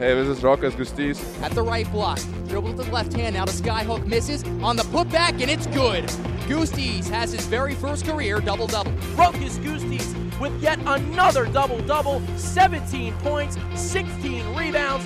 Hey, this is Rokas Gustys. At the right block, dribble to the left hand, now the skyhook misses on the putback, and it's good. Gustys has his very first career double double. Rokas Gustys with yet another double double 17 points, 16 rebounds.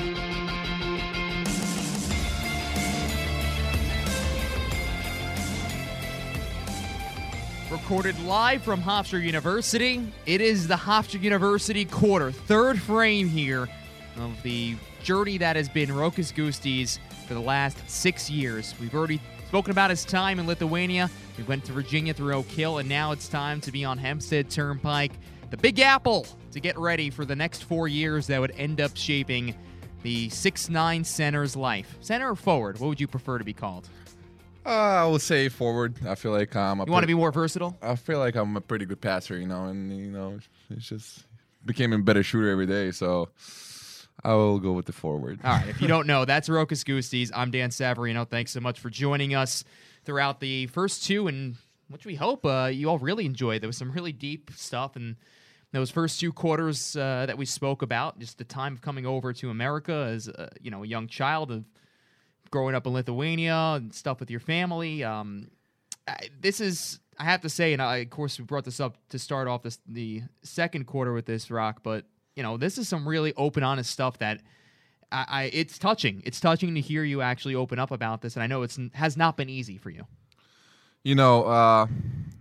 Recorded live from Hofstra University, it is the Hofstra University quarter, third frame here of the journey that has been Rokas Gustys for the last six years. We've already spoken about his time in Lithuania. We went to Virginia through Oak Hill, and now it's time to be on Hempstead Turnpike, the Big Apple, to get ready for the next four years that would end up shaping the six-nine center's life. Center or forward? What would you prefer to be called? Uh, I would say forward. I feel like I'm. A You want to be more versatile? I feel like I'm a pretty good passer, you know, and you know, it's just became a better shooter every day. So I will go with the forward. All right. If you don't know, that's Rokas Gustys. I'm Dan Savarino. Thanks so much for joining us throughout the first two, and which we hope uh, you all really enjoyed. There was some really deep stuff and those first two quarters uh, that we spoke about. Just the time of coming over to America as uh, you know a young child of growing up in Lithuania and stuff with your family. Um, I, this is. I have to say, and I, of course, we brought this up to start off this, the second quarter with this rock, but you know, this is some really open, honest stuff that I, I it's touching. It's touching to hear you actually open up about this, and I know it's has not been easy for you. You know, uh,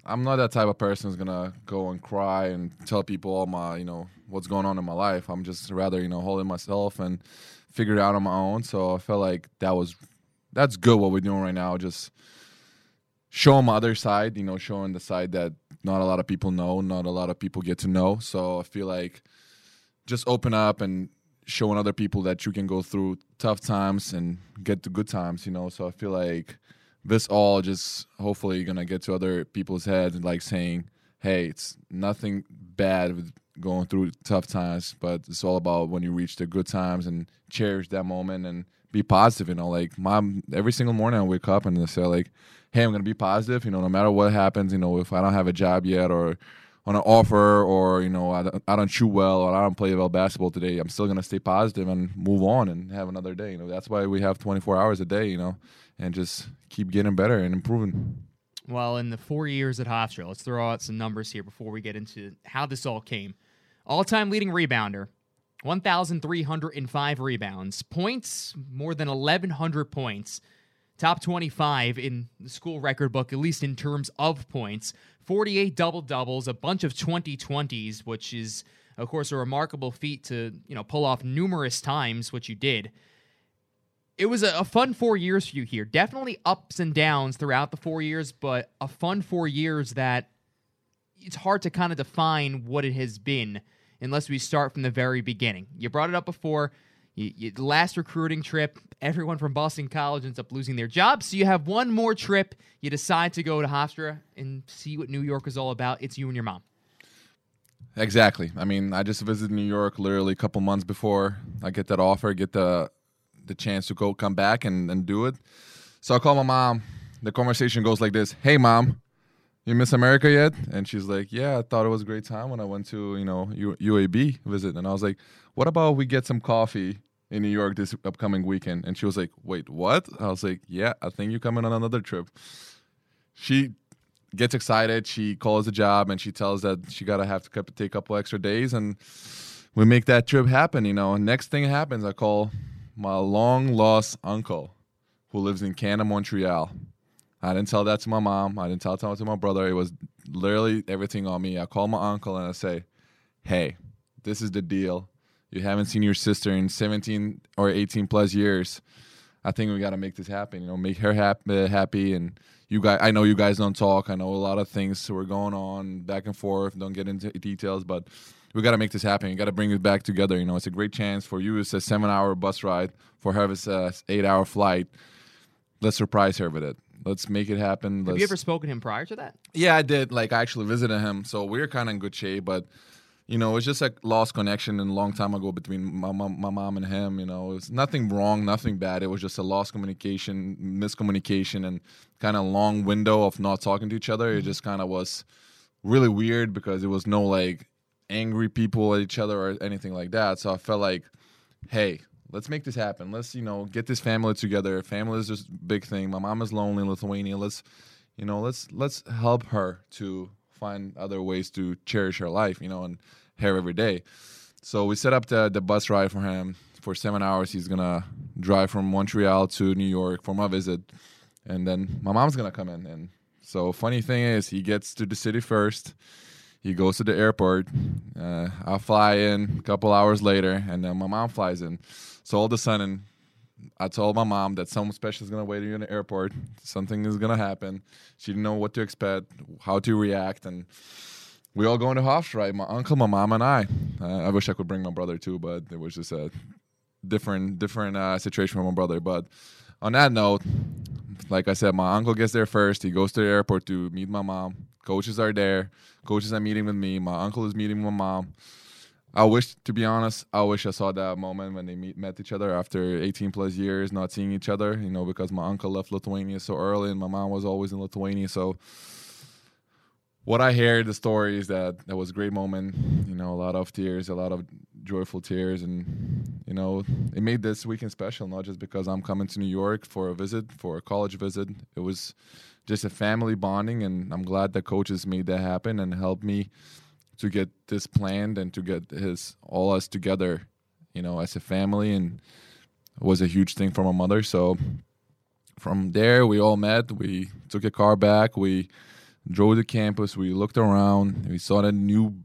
I'm not that type of person who's gonna go and cry and tell people all my, you know, what's going on in my life. I'm just rather, you know, holding myself and figure it out on my own. So I felt like that was that's good what we're doing right now. Just showing my other side, you know, showing the side that not a lot of people know, not a lot of people get to know. So I feel like just open up and showing other people that you can go through tough times and get to good times, you know. So I feel like this all just hopefully gonna get to other people's heads and like saying, hey, it's nothing bad with going through tough times, but it's all about when you reach the good times and cherish that moment and be positive, you know. Like mom every single morning I wake up and I say like, Hey, I'm gonna be positive, you know, no matter what happens, you know, if I don't have a job yet or on an offer or you know I don't, I don't shoot well or I don't play well basketball today, I'm still gonna stay positive and move on and have another day. You know that's why we have 24 hours a day. You know, and just keep getting better and improving. Well, in the four years at Hofstra, let's throw out some numbers here before we get into how this all came. All-time leading rebounder, 1,305 rebounds, points more than 1,100 points. Top 25 in the school record book, at least in terms of points. 48 double doubles, a bunch of 2020s, which is, of course, a remarkable feat to you know pull off numerous times, which you did. It was a, a fun four years for you here. Definitely ups and downs throughout the four years, but a fun four years that it's hard to kind of define what it has been unless we start from the very beginning. You brought it up before. You, you, last recruiting trip, everyone from Boston College ends up losing their jobs. So you have one more trip. You decide to go to Hofstra and see what New York is all about. It's you and your mom. Exactly. I mean, I just visited New York literally a couple months before I get that offer, get the the chance to go come back and, and do it. So I call my mom. The conversation goes like this: Hey, mom, you miss America yet? And she's like, Yeah, I thought it was a great time when I went to you know U- UAB visit. And I was like, What about we get some coffee in New York this upcoming weekend? And she was like, Wait, what? I was like, Yeah, I think you're coming on another trip. She gets excited. She calls the job and she tells that she gotta have to take a couple extra days, and we make that trip happen. You know, next thing happens, I call my long lost uncle who lives in Canada, Montreal. I didn't tell that to my mom. I didn't tell that to my brother. It was literally everything on me. I call my uncle and I say, "Hey, this is the deal. You haven't seen your sister in 17 or 18 plus years. I think we got to make this happen. You know, make her happy, uh, happy, and you guys. I know you guys don't talk. I know a lot of things were going on back and forth. Don't get into details, but we got to make this happen. You got to bring it back together. You know, it's a great chance for you. It's a seven-hour bus ride. For her, it's a eight-hour flight. Let's surprise her with it. Let's make it happen. Have Let's, you ever spoken to him prior to that? yeah, I did. Like I actually visited him, so we are kind of in good shape. But you know, it's just a lost connection and a long time ago between my mom, my mom and him. You know, it's nothing wrong, nothing bad. It was just a lost communication, miscommunication, and kind of long window of not talking to each other. It mm-hmm. just kind of was really weird because it was no like angry people at each other or anything like that. So I felt like, hey, let's make this happen. Let's you know get this family together. Family is just a big thing. My mom is lonely in Lithuania. Let's you know let's let's help her to find other ways to cherish her life. You know and her every day. So we set up the the bus ride for him for seven hours. He's gonna drive from Montreal to New York for my visit, and then my mom's gonna come in. And so funny thing is, he gets to the city first. He goes to the airport. Uh, I fly in a couple hours later, and then my mom flies in. So all of a sudden, I told my mom that something special is gonna wait you in the airport. Something is gonna happen. She didn't know what to expect, how to react, and we all go into Hofstra. My uncle, my mom, and I. Uh, I wish I could bring my brother too, but it was just a different different uh, situation for my brother. But on that note, like I said, my uncle gets there first. He goes to the airport to meet my mom. Coaches are there. Coaches are meeting with me. My uncle is meeting with my mom. I wish, to be honest, I wish I saw that moment when they meet, met each other after 18 plus years not seeing each other. You know, because my uncle left Lithuania so early, and my mom was always in Lithuania. So, what I hear the story is that that was a great moment. You know, a lot of tears, a lot of joyful tears, and you know, it made this weekend special. Not just because I'm coming to New York for a visit, for a college visit. It was just a family bonding, and I'm glad the coaches made that happen and helped me to get this planned and to get his all us together. You know, as a family, and it was a huge thing for my mother. So from there, we all met. We took a car back. We drove to campus. We looked around. We saw the new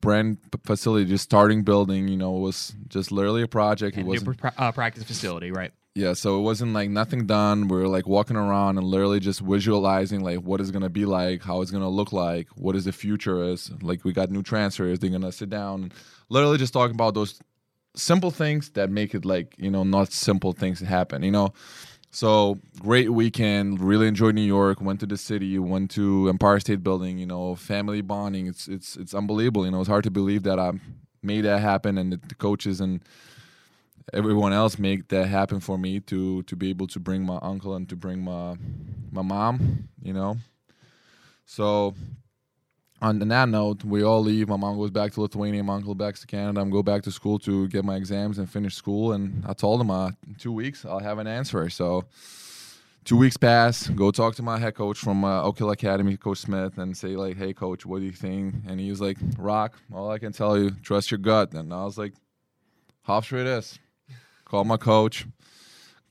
brand facility just starting building. You know, it was just literally a project. And it new wasn't. pra- uh, practice facility, right? Yeah, so it wasn't like nothing done. We were like walking around and literally just visualizing like what is gonna be like, how it's gonna look like, what is the future is. Like we got new transfers. They're gonna sit down, and literally just talking about those simple things that make it like you know not simple things happen. You know, so great weekend. Really enjoyed New York. Went to the city. Went to Empire State Building. You know, family bonding. It's it's it's unbelievable. You know, it's hard to believe that I made that happen, and the coaches and everyone else make that happen for me to to be able to bring my uncle and to bring my my mom. You know, so. On that note, we all leave. My mom goes back to Lithuania. My uncle back to Canada. I'm go back to school to get my exams and finish school. And I told him, uh, two weeks I'll have an answer. So two weeks pass. Go talk to my head coach from uh, Oak Hill Academy, Coach Smith, and say like, "Hey, coach, what do you think?" And he was like, "Rock, all I can tell you, trust your gut." And I was like, "Hofstra it is." Call my coach,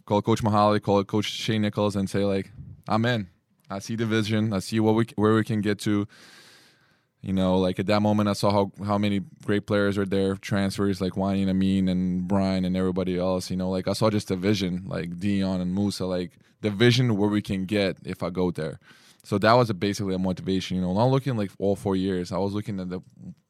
call Coach Mihalich, call Coach Shane Nichols, and say like, "I'm in. I see the vision. I see what we where we can get to." You know, like at that moment, I saw how how many great players are there, transfers like Wayne and Ameen and Brian and everybody else. You know, like I saw just a vision, like Dion and Musa, like the vision where we can get if I go there. So that was a, basically a motivation. You know, not looking like all four years. I was looking at the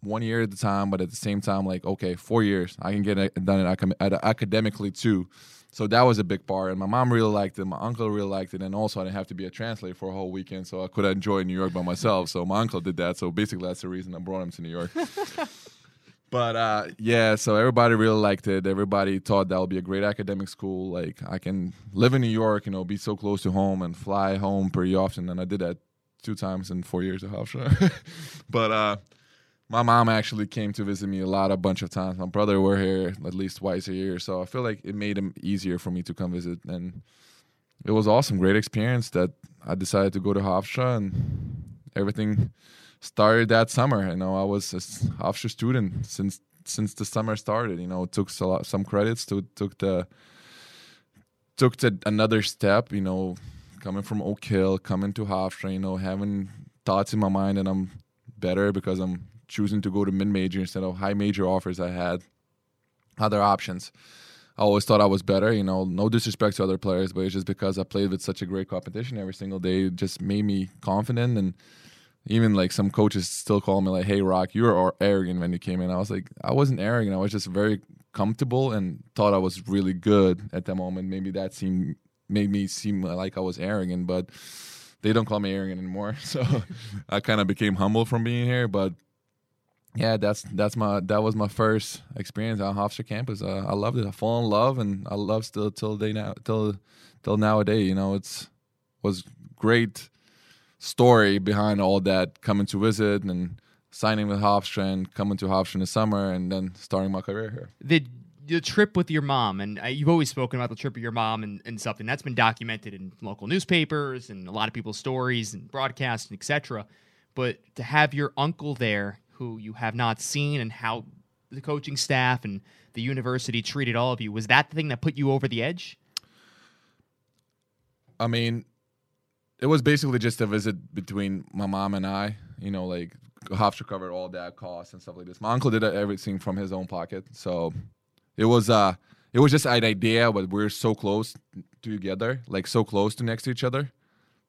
one year at the time, but at the same time, like okay, four years, I can get it done it academically too. So that was a big part, and my mom really liked it. My uncle really liked it, and also I didn't have to be a translator for a whole weekend, so I could enjoy New York by myself. So my uncle did that. So basically, that's the reason I brought him to New York. but uh, yeah, so everybody really liked it. Everybody thought that would be a great academic school. Like I can live in New York, you know, be so close to home and fly home pretty often, and I did that two times in four years at Hofstra. but uh, my mom actually came to visit me a lot, a bunch of times. My brother were here at least twice a year, so I feel like it made it easier for me to come visit, and it was awesome, great experience. That I decided to go to Hofstra, and everything started that summer. You know, I was a Hofstra student since since the summer started. You know, took lot, some credits to took the took the another step. You know, coming from Oak Hill, coming to Hofstra. You know, having thoughts in my mind, and I'm better because I'm choosing to go to mid major instead of high major offers I had other options. I always thought I was better, you know, no disrespect to other players, but it's just because I played with such a great competition every single day, it just made me confident and even like some coaches still call me like, "Hey, Rock, you were arrogant when you came in." I was like, I wasn't arrogant. I was just very comfortable and thought I was really good at that moment. Maybe that seemed made me seem like I was arrogant, but they don't call me arrogant anymore. So I kind of became humble from being here. But yeah, that's that's my that was my first experience on Hofstra campus. Uh, I loved it. I fall in love, and I love still till day now till till nowadays. You know, it's was great story behind all that coming to visit and signing with Hofstra and coming to Hofstra in the summer and then starting my career here. The the trip with your mom, and uh, you've always spoken about the trip with your mom and, and something that's been documented in local newspapers and a lot of people's stories and broadcasts and etc. But to have your uncle there, who you have not seen, and how the coaching staff and the university treated all of you, was that the thing that put you over the edge? I mean, it was basically just a visit between my mom and I. You know, like Hofstra covered all that costs and stuff like this. My uncle did everything from his own pocket, so it was uh it was just an idea, but we're so close together, like so close to next to each other.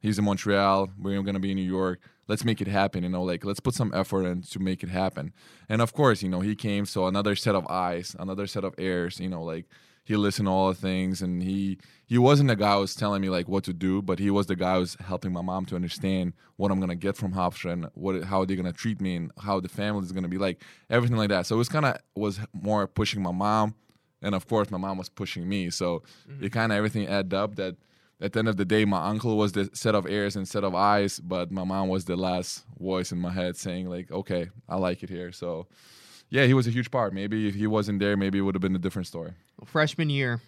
He's in Montreal. We're gonna be in New York. Let's make it happen. You know, like let's put some effort in to make it happen. And of course, you know, he came, so another set of eyes, another set of ears. You know, like he listened to all the things and he he wasn't the guy who was telling me like what to do but he was the guy who was helping my mom to understand what i'm gonna get from hofstra and what how they're gonna treat me and how the family is gonna be like everything like that. So it was kind of was more pushing my mom and of course my mom was pushing me. So mm-hmm. it kind of everything added up that at the end of the day my uncle was the set of ears and set of eyes but my mom was the last voice in my head saying like okay i like it here. So yeah, he was a huge part. Maybe if he wasn't there, maybe it would have been a different story. Freshman year,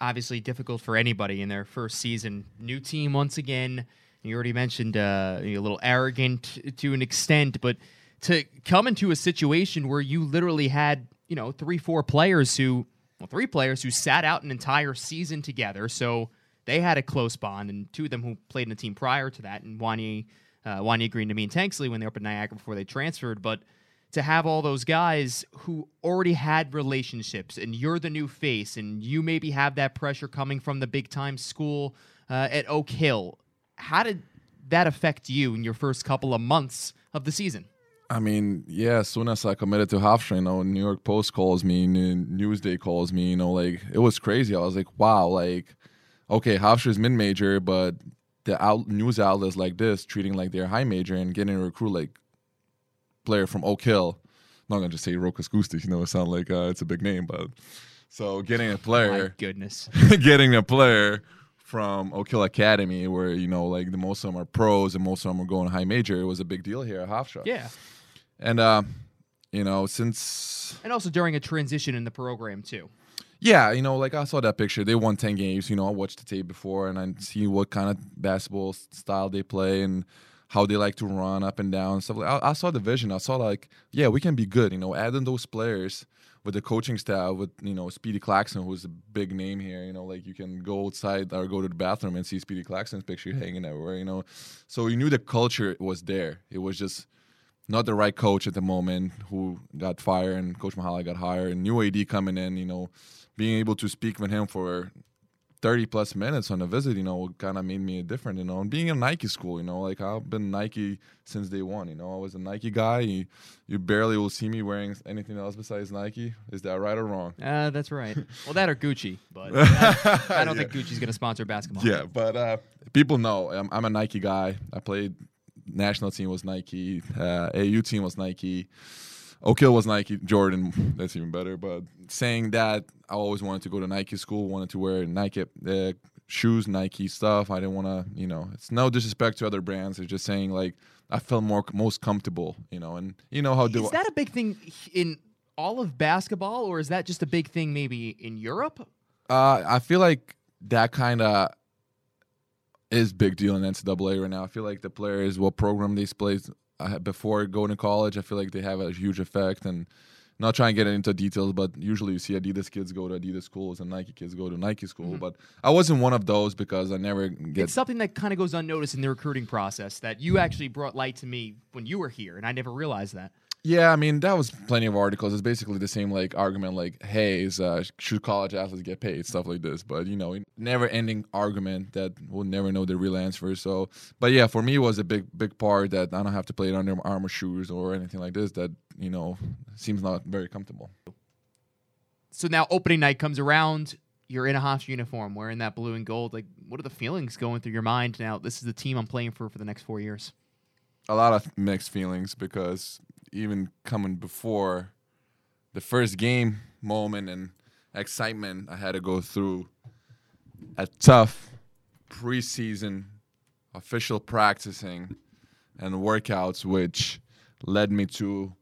obviously difficult for anybody in their first season. New team once again. You already mentioned uh, a little arrogant to an extent, but to come into a situation where you literally had, you know, three, four players who, well, three players who sat out an entire season together. So they had a close bond, and two of them who played in the team prior to that, and Juan'ya, uh, Juan'ya Green to me and Tanksley when they at Niagara before they transferred. But to have all those guys who already had relationships and you're the new face and you maybe have that pressure coming from the big time school uh, at Oak Hill. How did that affect you in your first couple of months of the season? I mean, yeah, as soon as I committed to Hofstra, you know, New York Post calls me, Newsday calls me, you know, like it was crazy. I was like, wow, like, okay, Hofstra is mid major, but the out- news outlets like this treating like they're high major and getting a recruit like player from Oak Hill. I'm not gonna just say Rokas Gustys, you know, it sounds like uh, it's a big name, but so getting a player, My goodness, getting a player from Oak Hill Academy, where you know, like the most of them are pros and most of them are going high major, it was a big deal here at Hofstra. Yeah, and uh, you know, since and also during a transition in the program too. Yeah, you know, like I saw that picture. They won ten games. You know, I watched the tape before, and I see what kind of basketball style they play, and how they like to run up and down stuff. I, I, saw the vision. I saw like, yeah, we can be good. You know, adding those players with the coaching staff, with you know Speedy Claxton, who's a big name here. You know, like you can go outside or go to the bathroom and see Speedy Claxton's picture hanging everywhere. You know, so you knew the culture was there. It was just not the right coach at the moment who got fired and Coach Mihalich got hired and new AD coming in. You know, being able to speak with him for 30 plus minutes on a visit, you know, kind of made me different, you know. And being in Nike school, you know, like I've been Nike since day one, you know. I was a Nike guy. You, you barely will see me wearing anything else besides Nike. Is that right or wrong? Uh, that's right. well, that or Gucci, but I, I don't yeah. think Gucci's going to sponsor basketball. Yeah, but uh, people know I'm, I'm, a Nike guy. I played national team was Nike, uh, AU team was Nike. Oak was Nike, Jordan, that's even better. But saying that, I always wanted to go to Nike school, wanted to wear Nike uh, shoes, Nike stuff. I didn't want to, you know, it's no disrespect to other brands. It's just saying like I felt more most comfortable, you know, and you know how do is that a big thing in all of basketball, or is that just a big thing maybe in Europe? Uh, I feel like that kind of is big deal in NCAA right now. I feel like the players, what program these play, before going to college. I feel like they have a huge effect and not trying to get into details, but usually you see Adidas kids go to Adidas schools and Nike kids go to Nike school. Mm-hmm. But I wasn't one of those because I never get. It's something that kind of goes unnoticed in the recruiting process that you actually brought light to me when you were here, and I never realized that. Yeah, I mean that was plenty of articles. It's basically the same like argument, like, "Hey, is, uh, should college athletes get paid?" Stuff like this. But you know, never-ending argument that we'll never know the real answer. So, but yeah, for me, it was a big, big part that I don't have to play it Under Armour shoes or anything like this. That you know seems not very comfortable. So now opening night comes around. You're in a Hofstra uniform, wearing that blue and gold. Like, what are the feelings going through your mind now? This is the team I'm playing for for the next four years a lot of mixed feelings because even coming before the first game moment and excitement, I had to go through a tough preseason official practicing and workouts, which led me to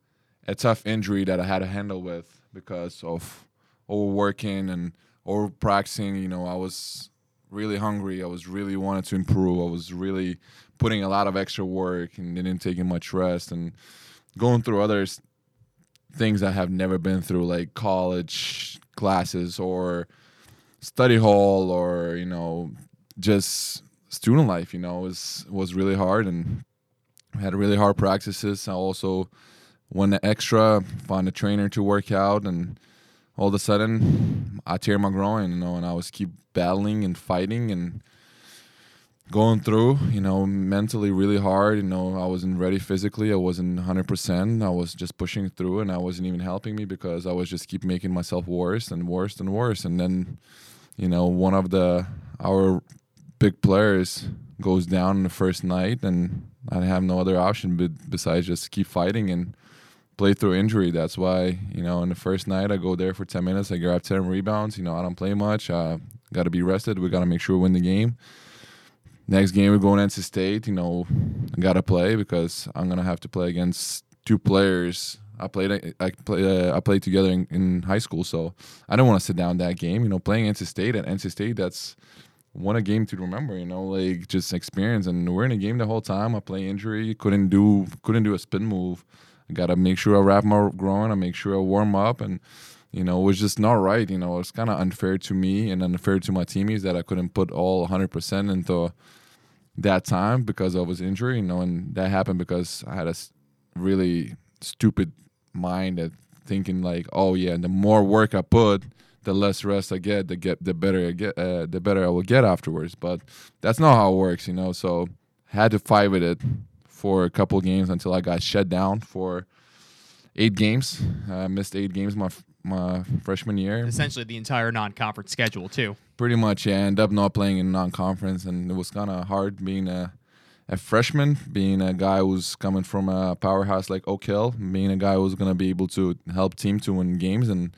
a tough injury that I had to handle with because of overworking and over practicing. You know, I was really hungry. I was really wanted to improve. I was really putting a lot of extra work and didn't taking much rest and going through other things I have never been through, like college classes or study hall or you know just student life. You know, was was really hard and had really hard practices. I also went extra, found a trainer to work out, and all of a sudden I tear my groin, you know, and I was keep battling and fighting and going through, you know, mentally really hard. You know, I wasn't ready physically. I wasn't 100%. I was just pushing through and I wasn't even helping me because I was just keep making myself worse and worse and worse. And then, you know, one of the our big players goes down in the first night and I have no other option but besides just keep fighting and play through injury. That's why, you know, in the first night I go there for 10 minutes, I grab 10 rebounds, you know, I don't play much. Got to be rested. We got to make sure we win the game. Next game we're going NC state, you know, I got to play because I'm to have to play against two players I played I play uh, I played together in, in high school, so I don't want to sit down that game. You know, playing NC State at NC State, that's one a game to remember. You know, like just experience. And we're in a game the whole time. I play injury, couldn't do couldn't do a spin move. I gotta make sure I wrap my groin. I make sure I warm up, and you know, it was just not right. You know, it's kind of unfair to me and unfair to my teammates that I couldn't put all 100% into that time because of his injury. You know, and that happened because I had a really stupid mind at thinking like, oh yeah, the more work I put, the less rest I get, the get the better I get, uh, the better I will get afterwards. But that's not how it works, you know. So had to fight with it for a couple games until I got shut down for eight games. I missed eight games my my freshman year. Essentially, the entire non-conference schedule too. Pretty much, yeah. I ended up not playing in non-conference, and it was kind of hard being a a freshman, being a guy who's coming from a powerhouse like Oak Hill, being a guy who's gonna be able to help team to win games, and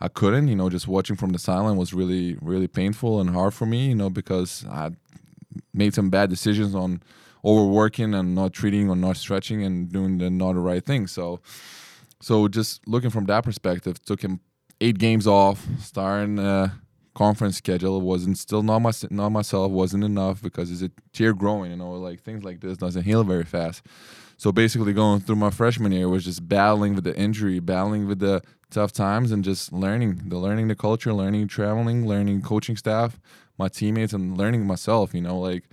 I couldn't. You know, just watching from the sideline was really, really painful and hard for me. You know, because I made some bad decisions on overworking and not treating or not stretching and doing the not the right thing. So, so just looking from that perspective, took him eight games off, starting a conference schedule wasn't still not my not myself wasn't enough because it's a tear growing. You know, like things like this doesn't heal very fast. So basically, going through my freshman year was just battling with the injury, battling with the tough times, and just learning the learning the culture, learning traveling, learning coaching staff, my teammates, and learning myself. You know, like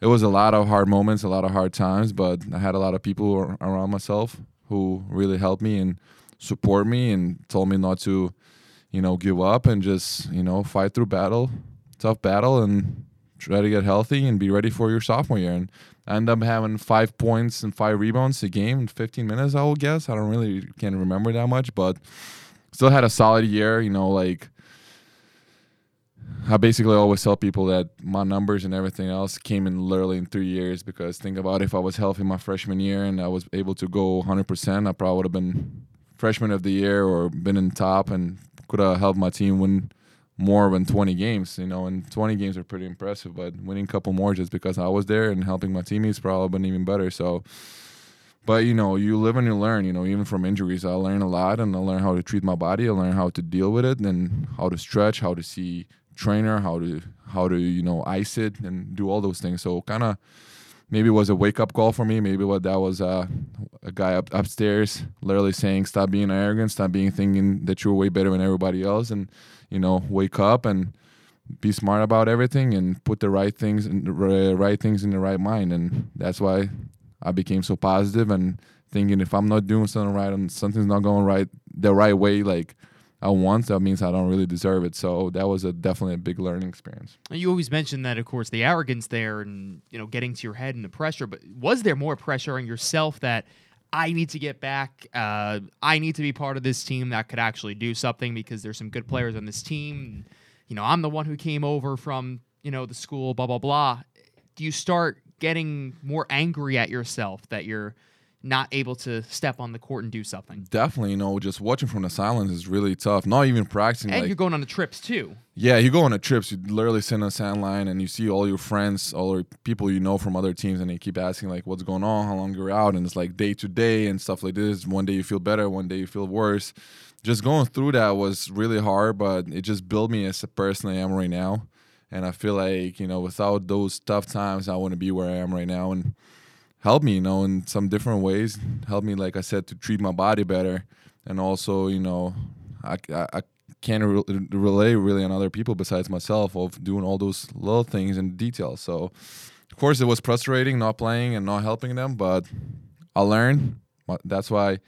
it was a lot of hard moments, a lot of hard times, but I had a lot of people around myself who really helped me and support me and told me not to, you know, give up and just you know fight through battle, tough battle, and try to get healthy and be ready for your sophomore year. And I ended up having five points and five rebounds a game in 15 minutes. I will guess. I don't really can't remember that much, but still had a solid year. You know, like I basically always tell people that my numbers and everything else came in literally in three years because think about if I was healthy my freshman year and I was able to go 100%, I probably would have been freshman of the year or been in top and could have helped my team win more than 20 games. You know, and 20 games are pretty impressive, but winning a couple more just because I was there and helping my teammates probably been even better. So, but you know, you live and you learn. You know, even from injuries, I learn a lot, and I learn how to treat my body. I learn how to deal with it, and how to stretch, how to see trainer, how to how to you know ice it, and do all those things. So kind of maybe it was a wake up call for me. Maybe what that was uh, a guy up upstairs literally saying, "Stop being arrogant. Stop being thinking that you're way better than everybody else, and you know, wake up and." Be smart about everything and put the right things in the right things in the right mind, and that's why I became so positive and thinking if I'm not doing something right and something's not going right the right way, like I want, that means I don't really deserve it. So that was a definitely a big learning experience. You always mentioned that, of course, the arrogance there and you know getting to your head and the pressure. But was there more pressure on yourself that I need to get back? Uh, I need to be part of this team that could actually do something because there's some good players on this team. You know, I'm the one who came over from you know the school. Blah blah blah. Do you start getting more angry at yourself that you're not able to step on the court and do something? Definitely, you know, just watching from the silence is really tough. Not even practicing. And like, you're going on the trips too. Yeah, you go on the trips, you literally sit on a sand line and you see all your friends, all your people you know from other teams, and they keep asking like what's going on, how long you're out, and it's like day to day and stuff like this. One day you feel better, one day you feel worse. just going through that was really hard, but it just built me as a person I am right now. And I feel like, you know, without those tough times, I wouldn't be where I am right now. And help me, you know, in some different ways. Help me, like I said, to treat my body better. And also, you know, I, I, I can't re- relay really on other people besides myself of doing all those little things and details. So, of course, it was frustrating not playing and not helping them, but I learned. That's why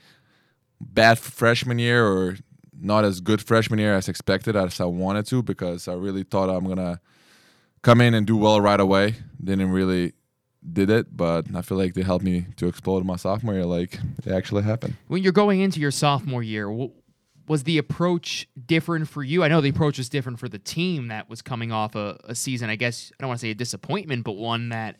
bad freshman year or not as good freshman year as expected as I wanted to because I really thought I'm gonna come in and do well right away. Didn't really did it, but I feel like they helped me to explode my sophomore year. Like it actually happened. When you're going into your sophomore year, was the approach different for you? I know the approach was different for the team that was coming off a, a season. I guess I don't want to say a disappointment, but one that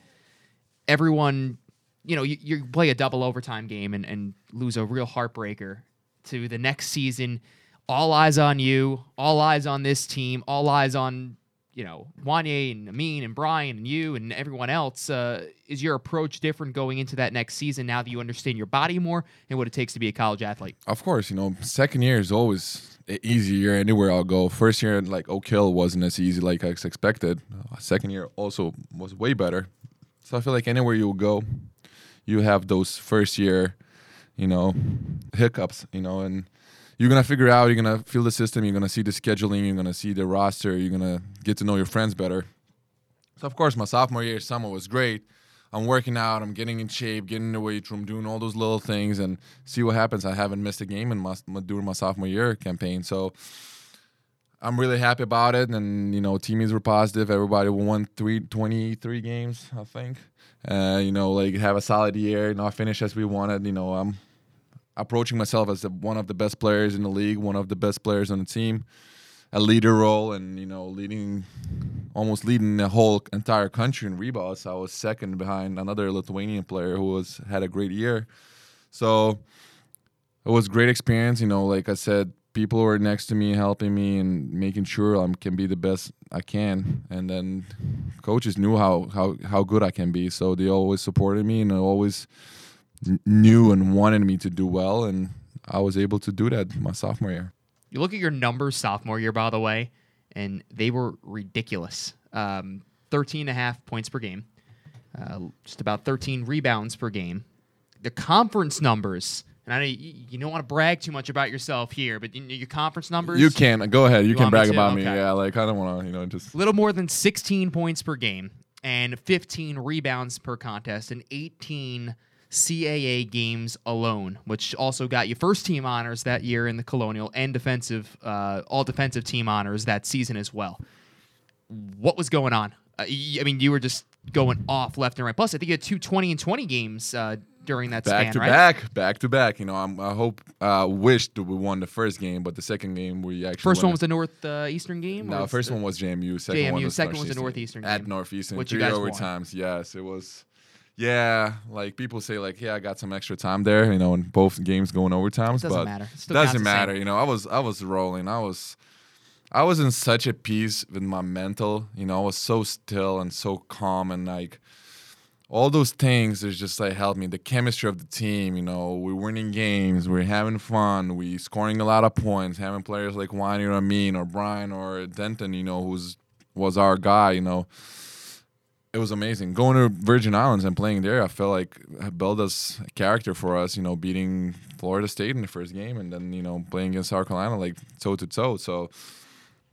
everyone, you know, you, you play a double overtime game and, and lose a real heartbreaker to the next season. All eyes on you, all eyes on this team, all eyes on you know, Juan'ya and Ameen and Brian and you and everyone else, uh, is your approach different going into that next season now that you understand your body more and what it takes to be a college athlete? Of course, you know, second year is always an easy year anywhere I'll go. First year, like Oak Hill, wasn't as easy like I expected. Uh, second year also was way better. So I feel like anywhere you go, you have those first year, you know, hiccups, you know, and you're gonna figure out you're gonna feel the system you're gonna see the scheduling you're gonna see the roster you're gonna get to know your friends better so of course my sophomore year summer was great i'm working out i'm getting in shape getting in the weight room doing all those little things and see what happens i haven't missed a game in my during my sophomore year campaign so I'm really happy about it, and you know, teammates were positive. Everybody won three, 23 games, I think. Uh, you know, like have a solid year, not finish as we wanted. You know, I'm approaching myself as the, one of the best players in the league, one of the best players on the team, a leader role, and you know, leading, almost leading the whole entire country in rebounds. I was second behind another Lithuanian player who was had a great year. So it was great experience. You know, like I said, people were next to me, helping me, and making sure I can be the best I can. And then coaches knew how how how good I can be, so they always supported me and always knew and wanted me to do well, and I was able to do that my sophomore year. You look at your numbers sophomore year, by the way, and they were ridiculous. Um, 13 and a half points per game, uh, just about 13 rebounds per game. The conference numbers, and I know you, you, don't want to brag too much about yourself here, but your conference numbers. You can go ahead. You, you can brag about okay. me. Yeah, like I don't want to, you know, just a little more than 16 points per game and 15 rebounds per contest and 18 CAA games alone, which also got you first team honors that year in the Colonial and defensive, uh, all defensive team honors that season as well. What was going on? Uh, I mean, you were just going off left and right. Plus, I think you had two 20 and 20 games uh, during that back span, to right? back, back to back. You know, I'm, i hope, uh, wished we won the first game, but the second game we actually first one was the northeastern game. No, first the, one was JMU. Second JMU. one was second was the northeastern at northeastern. Which three you guys overtimes. Won. Yes, it was yeah, like people say, like, yeah, I got some extra time there, you know, in both games going overtimes. But doesn't but matter. doesn't matter. You know, I was I was rolling. I was I was in such a peace with my mental. You know, I was so still and so calm and like all those things is just like helped me. The chemistry of the team, you know, we're winning games, we're having fun, we scoring a lot of points, having players like Wani or Ameen or Brian or Denton, you know, who's was our guy, you know it was amazing going to Virgin Islands and playing there. I felt like built us a character for us. You know, beating Florida State in the first game, and then you know playing against South Carolina like toe to toe. So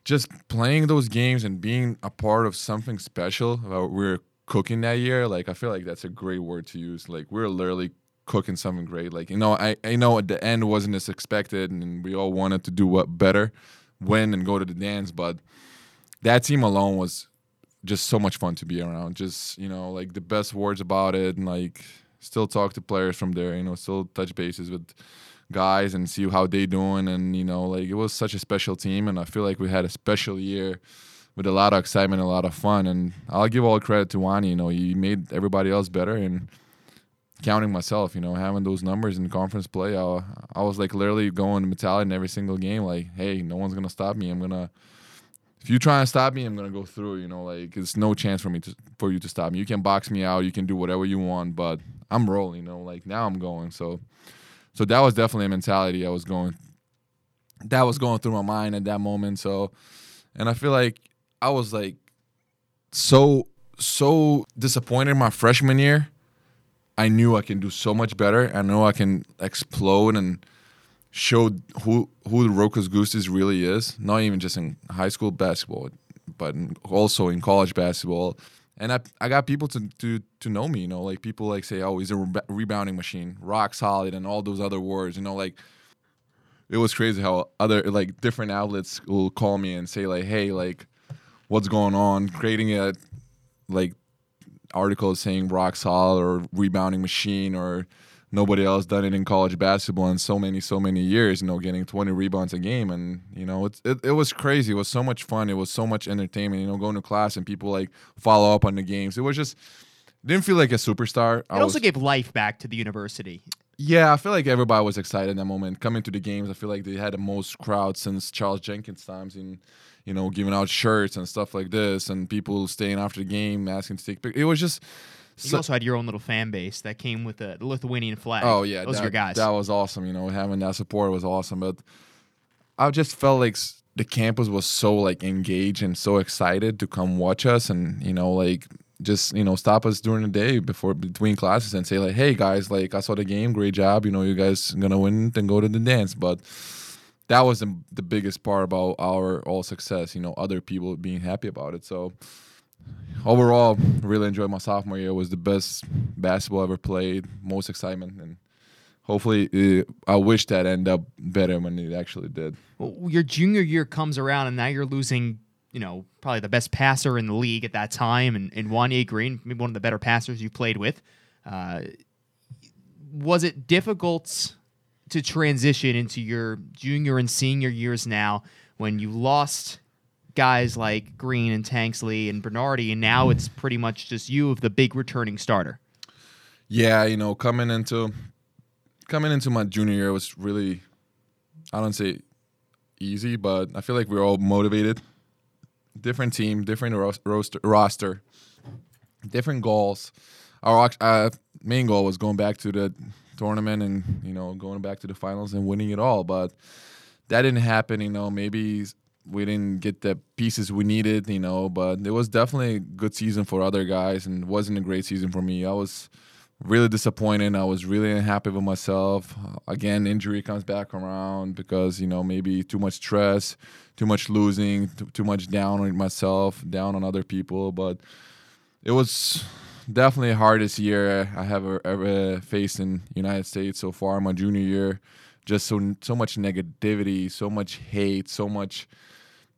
just playing those games and being a part of something special. Uh, we're cooking that year. Like I feel like that's a great word to use. Like we're literally cooking something great. Like you know, I I know at the end wasn't as expected, and we all wanted to do what better, win and go to the dance, but that team alone was just so much fun to be around. Just you know, like the best words about it, and like still talk to players from there. You know, still touch bases with guys and see how they doing. And you know, like it was such a special team, and I feel like we had a special year with a lot of excitement, a lot of fun. And I'll give all credit to Wani. You know, he made everybody else better, and counting myself. You know, having those numbers in conference play, I, I was like literally going metallic in every single game. Like, hey, no one's gonna stop me. I'm gonna if you try and stop me, I'm gonna go through. You know, like it's no chance for me to for you to stop me. You can box me out, you can do whatever you want, but I'm rolling. You know, like now I'm going. So, so that was definitely a mentality I was going that was going through my mind at that moment. So, and I feel like I was like so so disappointed in my freshman year. I knew I can do so much better. I know I can explode and show who who the Rokas Gustys really is. Not even just in high school basketball, but also in college basketball. And I, I got people to, to to know me, you know, like people like say, oh, he's a re- rebounding machine, rock solid, and all those other words, you know, like it was crazy how other like different outlets will call me and say like, hey, like what's going on, creating a like article saying rock solid or rebounding machine or nobody else done it in college basketball in so many so many years you know getting 20 rebounds a game and you know it, it, it was crazy it was so much fun it was so much entertainment you know going to class and people like follow up on the games it was just didn't feel like a superstar it also gave life back to the university yeah, I feel like everybody was excited in that moment. Coming to the games, I feel like they had the most crowd since Charles Jenkins times in, you know, giving out shirts and stuff like this, and people staying after the game asking to take pictures. It was just. You also had your own little fan base that came with the Lithuanian flag. Oh yeah, those that, your guys. That was awesome. You know, having that support was awesome. But I just felt like the campus was so like engaged and so excited to come watch us, and you know, like just you know stop us during the day before between classes and say like hey guys like i saw the game great job you know you guys gonna win then go to the dance but that was the, the biggest part about our all success you know other people being happy about it so overall really enjoyed my sophomore year. It was the best basketball I ever played most excitement and hopefully it, i wish that ended up better when it actually did. Well, your junior year comes around and now you're losing you know, probably the best passer in the league at that time, and, and Juan'ya Green, maybe one of the better passers you played with. Uh, was it difficult to transition into your junior and senior years now when you lost guys like Green and Tanksley and Bernardi, and now it's pretty much just you of the big returning starter? Yeah, you know, coming into coming into my junior year was really, I don't say easy, but I feel like we are all motivated different team, different roster, roster, different goals. Our uh, main goal was going back to the tournament and you know going back to the finals and winning it all, but that didn't happen. You know, maybe we didn't get the pieces we needed. You know, but it was definitely a good season for other guys and wasn't a great season for me. I was really disappointed. I was really unhappy with myself. Again, injury comes back around because you know maybe too much stress, too much losing, too, much down on myself, down on other people. But it was definitely the hardest year I have er, ever faced in United States so far. My junior year, just so so much negativity, so much hate, so much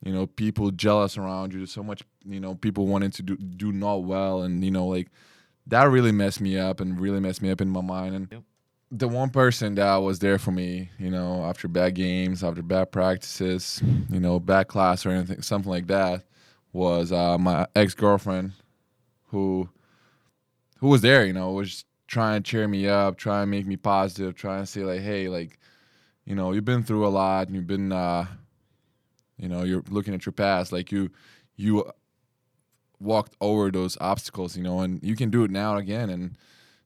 you know people jealous around you, so much you know people wanting to do do not well, and you know like that really messed me up and really messed me up in my mind. And yep. the one person that was there for me, you know, after bad games, after bad practices, you know, bad class or anything, something like that, was uh, my ex girlfriend, who who was there. You know, was trying to cheer me up, trying to make me positive, trying to say like, hey, like, you know, you've been through a lot, and you've been, uh, you know, you're looking at your past, like you you walked over those obstacles, you know, and you can do it now again and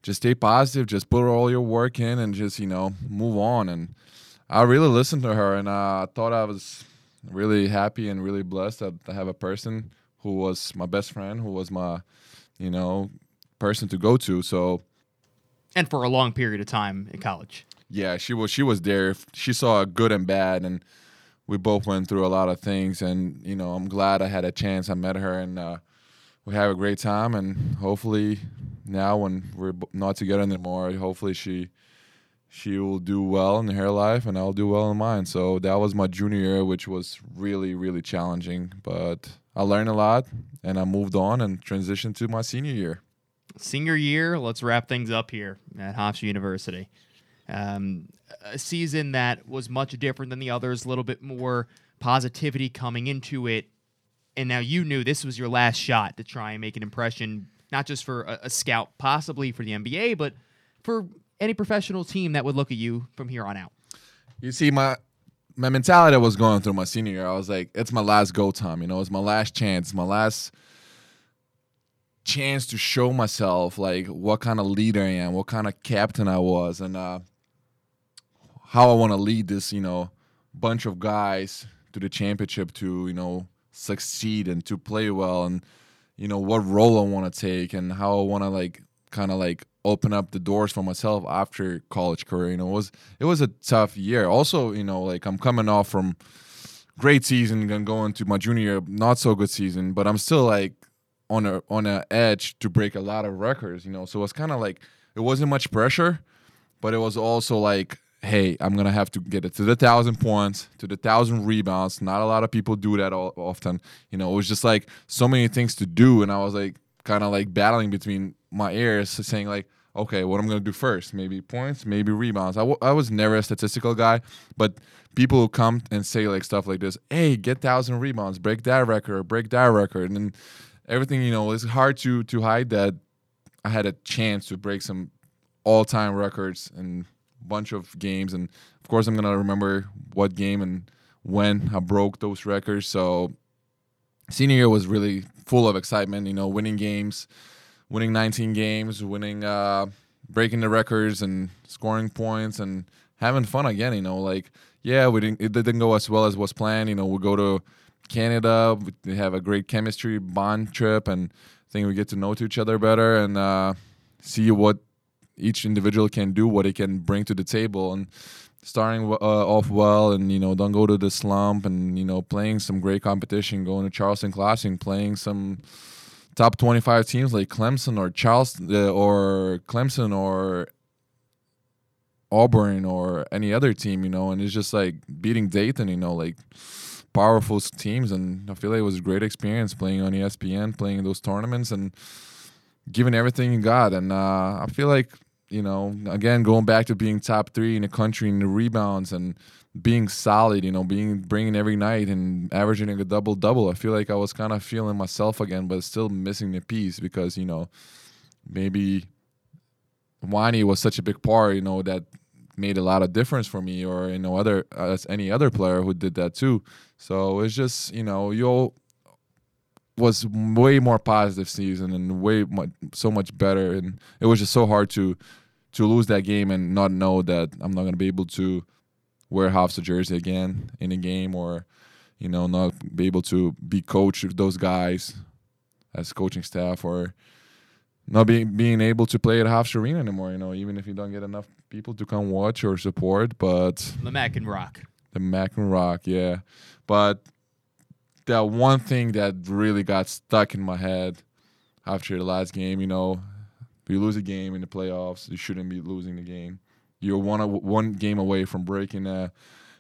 just stay positive, just put all your work in and just, you know, move on. And I really listened to her and uh, I thought I was really happy and really blessed that I have a person who was my best friend, who was my, you know, person to go to. So and for a long period of time in college. Yeah, she was she was there. She saw good and bad and we both went through a lot of things and you know, I'm glad I had a chance. I met her and uh, we have a great time, and hopefully now when we're not together anymore, hopefully she she will do well in her life and I'll do well in mine. So that was my junior year, which was really really challenging, but I learned a lot and I moved on and transitioned to my senior year. Senior year, let's wrap things up here at Hofstra University. Um, a season that was much different than the others, a little bit more positivity coming into it and now you knew this was your last shot to try and make an impression, not just for a, a scout, possibly for the NBA, but for any professional team that would look at you from here on out. You see, my my mentality was going through my senior year. I was like, it's my last go time. You know, it's my last chance, my last chance to show myself like what kind of leader I am, what kind of captain I was, and uh, how I want to lead this. You know, bunch of guys to the championship to you know succeed and to play well and you know what role I want to take and how I want to like kind of like open up the doors for myself after college career. You know, it was it was a tough year. Also, you know, like I'm coming off from great season and going to my junior year, not so good season, but I'm still like on a on a edge to break a lot of records. You know, so it's kind of like it wasn't much pressure, but it was also like hey, I'm gonna have to get it to the thousand points, to the thousand rebounds. Not a lot of people do that all, often. You know, it was just like so many things to do, and I was like kind of like battling between my ears, saying like, okay, what I'm gonna do first? Maybe points, maybe rebounds. I, w- I was never a statistical guy, but people who come and say like stuff like this, hey, get thousand rebounds, break that record, break that record, and everything. You know, it's hard to to hide that I had a chance to break some all time records and bunch of games, and of course, I'm gonna remember what game and when I broke those records. So, senior year was really full of excitement. You know, winning games, winning 19 games, winning, uh, breaking the records, and scoring points, and having fun again. You know, like yeah, we didn't it didn't go as well as was planned. You know, we go to Canada, we have a great chemistry bond trip, and I think we get to know to each other better and uh, see what each individual can do, what they can bring to the table, and starting uh, off well, and you know, don't go to the slump, and you know, playing some great competition, going to Charleston Classic, playing some top 25 teams like Clemson or Charleston uh, or Clemson or Auburn or any other team, you know, and it's just like beating Dayton, you know, like powerful teams, and I feel like it was a great experience playing on ESPN, playing those tournaments, and giving everything you got. And uh, I feel like you know, again, going back to being top three in the country in the rebounds and being solid, you know, being bringing every night and averaging a double double. I feel like I was kind of feeling myself again, but still missing the piece because you know, maybe Juan'ya was such a big part, you know, that made a lot of difference for me, or you know, other as any other player who did that too. So it's just you know, you was way more positive season and way much, so much better. And it was just so hard to to lose that game and not know that I'm not going to be able to wear Hofstra jersey again in a game or you know not be able to be coach of those guys as coaching staff or not being being able to play at Hofstra Arena anymore you know even if you don't get enough people to come watch or support but the Mac and Rock. The Mac and Rock yeah. But that one thing that really got stuck in my head after the last game. You know, you lose a game in the playoffs, you shouldn't be losing the game. You're one one game away from breaking a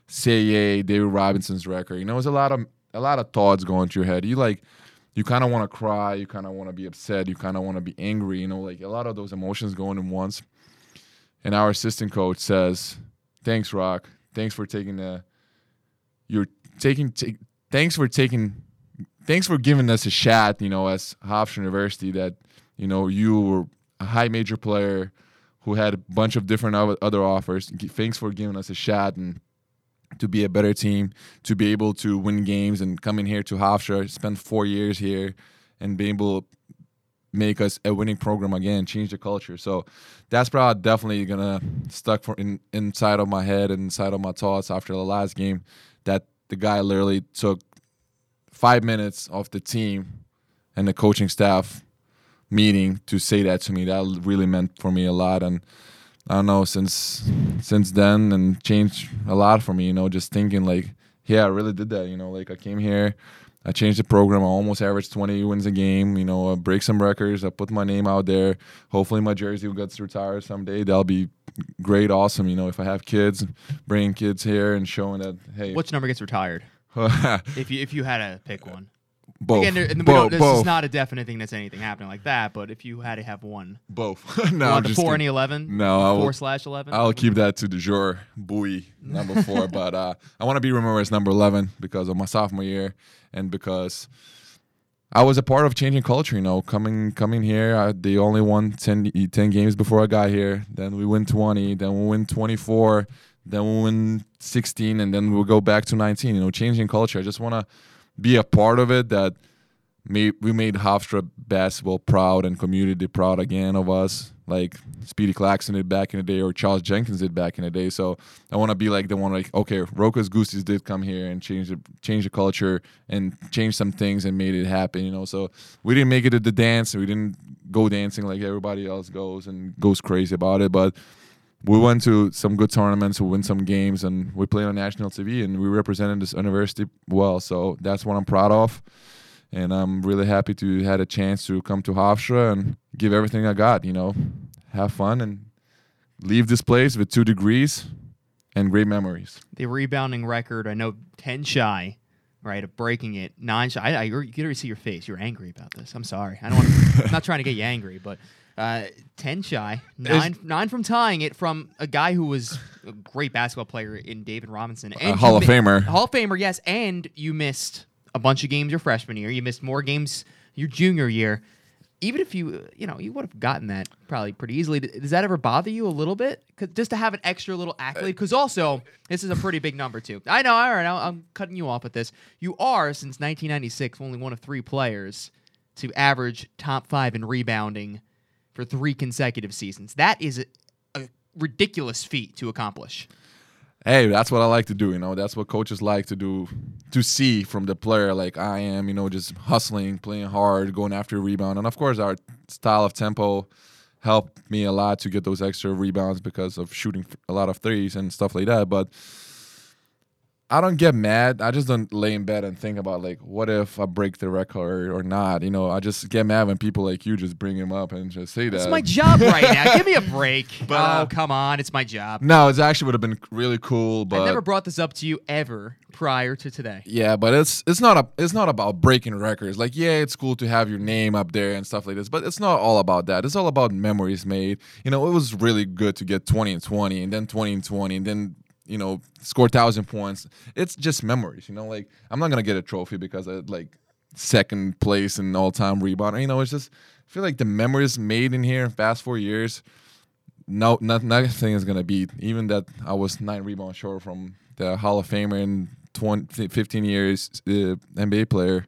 CAA David Robinson's record. You know, there's a lot of a lot of thoughts going through your head. You like, you kind of want to cry. You kind of want to be upset. You kind of want to be angry. You know, like a lot of those emotions going in once. And our assistant coach says, "Thanks, Rock. Thanks for taking the. You're taking thanks for taking thanks for giving us a shot, you know, as Hofstra University that, you know, you were a high major player who had a bunch of different other offers. Thanks for giving us a shot and to be a better team, to be able to win games and coming here to Hofstra, spend four years here and be able to make us a winning program again, change the culture. So that's probably definitely gonna stuck for in, inside of my head and inside of my thoughts after the last game that the guy literally took five minutes off the team and the coaching staff meeting to say that to me. That really meant for me a lot, and I don't know since since then and changed a lot for me. You know, just thinking like, yeah, I really did that. You know, like I came here. I changed the program. I almost averaged 20 wins a game. You know, I break some records. I put my name out there. Hopefully, my jersey gets retired someday. That'll be great, awesome. You know, if I have kids, bringing kids here and showing that hey, which number gets retired? if you if you had to pick one. Both. Again, there, both, this both. is not a definite thing that's anything happening like that. But if you had to have one, both. no, I'm just four kidding. and eleven. No, I will, four slash eleven. I'll keep that to the jour buoy number four. but uh, I want to be remembered as number eleven because of my sophomore year and because I was a part of changing culture. You know, coming coming here, I, they only won 10, 10 games before I got here. Then we win twenty. Then we win twenty four. Then we win sixteen, and then we'll go back to nineteen. You know, changing culture. I just want to be a part of it. That made we made Hofstra basketball proud and community proud again of us. Like Speedy Claxton did back in the day, or Charles Jenkins did back in the day. So I want to be like the one, like okay, Rokas Gustys did come here and change the change the culture and change some things and made it happen. You know, so we didn't make it at the dance. We didn't go dancing like everybody else goes and goes crazy about it, but we went to some good tournaments, we win some games, and we played on national TV, and we represented this university well. So that's what I'm proud of, and I'm really happy to had a chance to come to Hofstra and give everything I got. You know, have fun and leave this place with two degrees and great memories. The rebounding record, I know, ten shy. Right of breaking it, nine shy. I, I, you can already see your face. You're angry about this. I'm sorry. I don't. Want I'm not trying to get you angry, but uh, ten shy, nine nine from tying it from a guy who was a great basketball player in David Robinson, and Hall of mi- Famer. Hall of Famer, yes. And you missed a bunch of games your freshman year. You missed more games your junior year. Even if you, you know, you would have gotten that probably pretty easily. Does that ever bother you a little bit? just to have an extra little accolade? Because also, this is a pretty big number too. I know. All right, I'm cutting you off with this. You are since 1996 only one of three players to average top five in rebounding for three consecutive seasons. That is a, a ridiculous feat to accomplish. Hey, that's what I like to do. You know, that's what coaches like to do, to see from the player. Like I am, you know, just hustling, playing hard, going after a rebound, and of course, our style of tempo helped me a lot to get those extra rebounds because of shooting a lot of threes and stuff like that. But I don't get mad. I just don't lay in bed and think about like, what if I break the record or not? You know, I just get mad when people like you just bring him up and just say that. It's my job right now. Give me a break. But, oh, uh, come on. It's my job. no, it actually would have been really cool, but I never brought this up to you ever prior to today. Yeah, but it's it's not a it's not about breaking records. Like, yeah, it's cool to have your name up there and stuff like this, but it's not all about that. It's all about memories made. You know, it was really good to get 20 and 20 and then 20 and 20 and then, you know, score 1000 points. It's just memories, you know, like I'm not to get a trophy because I like second place in all-time rebound. You know, it's just I feel like the memories made in here past 4 years no, not, nothing is gonna beat. Even that I was nine rebounds short from the Hall of Famer in 20, 15 years uh, NBA player,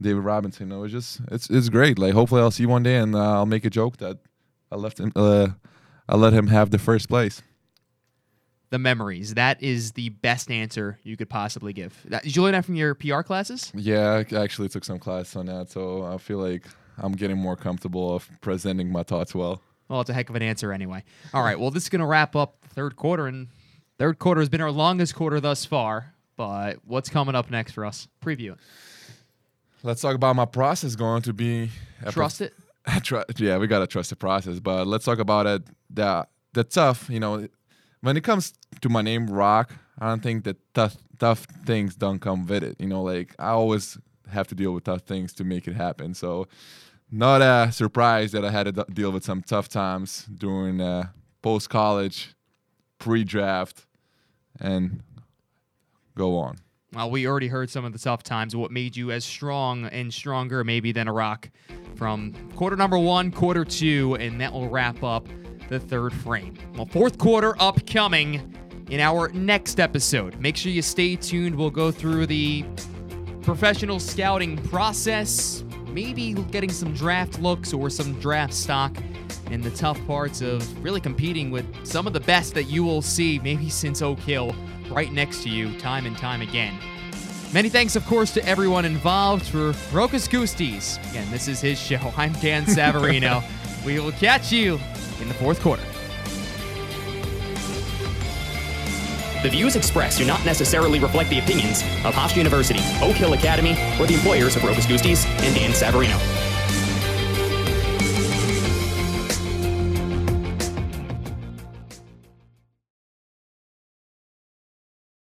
David Robinson. It it's just it's it's great. Like hopefully I'll see you one day and uh, I'll make a joke that I left him. Uh, I let him have the first place. The memories. That is the best answer you could possibly give. That, did you learn that from your PR classes? Yeah, I actually took some class on that, so I feel like I'm getting more comfortable of presenting my thoughts well. Well, it's a heck of an answer anyway. All right. Well, this is going to wrap up the third quarter, and third quarter has been our longest quarter thus far. But what's coming up next for us? Preview it. Let's talk about my process going to be Trust it. I tru- yeah, we gotta trust the process. But let's talk about it. The the tough, you know, when it comes to my name, Rock. I don't think that tough tough things don't come with it. You know, like I always have to deal with tough things to make it happen. So, not a surprise that I had to deal with some tough times during uh, post college, pre draft, and go on. Well, we already heard some of the tough times. What made you as strong and stronger, maybe, than a rock from quarter number one, quarter two, and that will wrap up the third frame. Well, fourth quarter upcoming in our next episode. Make sure you stay tuned. We'll go through the professional scouting process, maybe getting some draft looks or some draft stock, and the tough parts of really competing with some of the best that you will see, maybe since Oak Hill, right next to you, time and time again. Many thanks, of course, to everyone involved for Rokas Gustys. Again, this is his show. I'm Dan Savarino. we will catch you in the fourth quarter. The views expressed do not necessarily reflect the opinions of Hofstra University, Oak Hill Academy, or the employers of Rokas Gustys and Dan Savarino.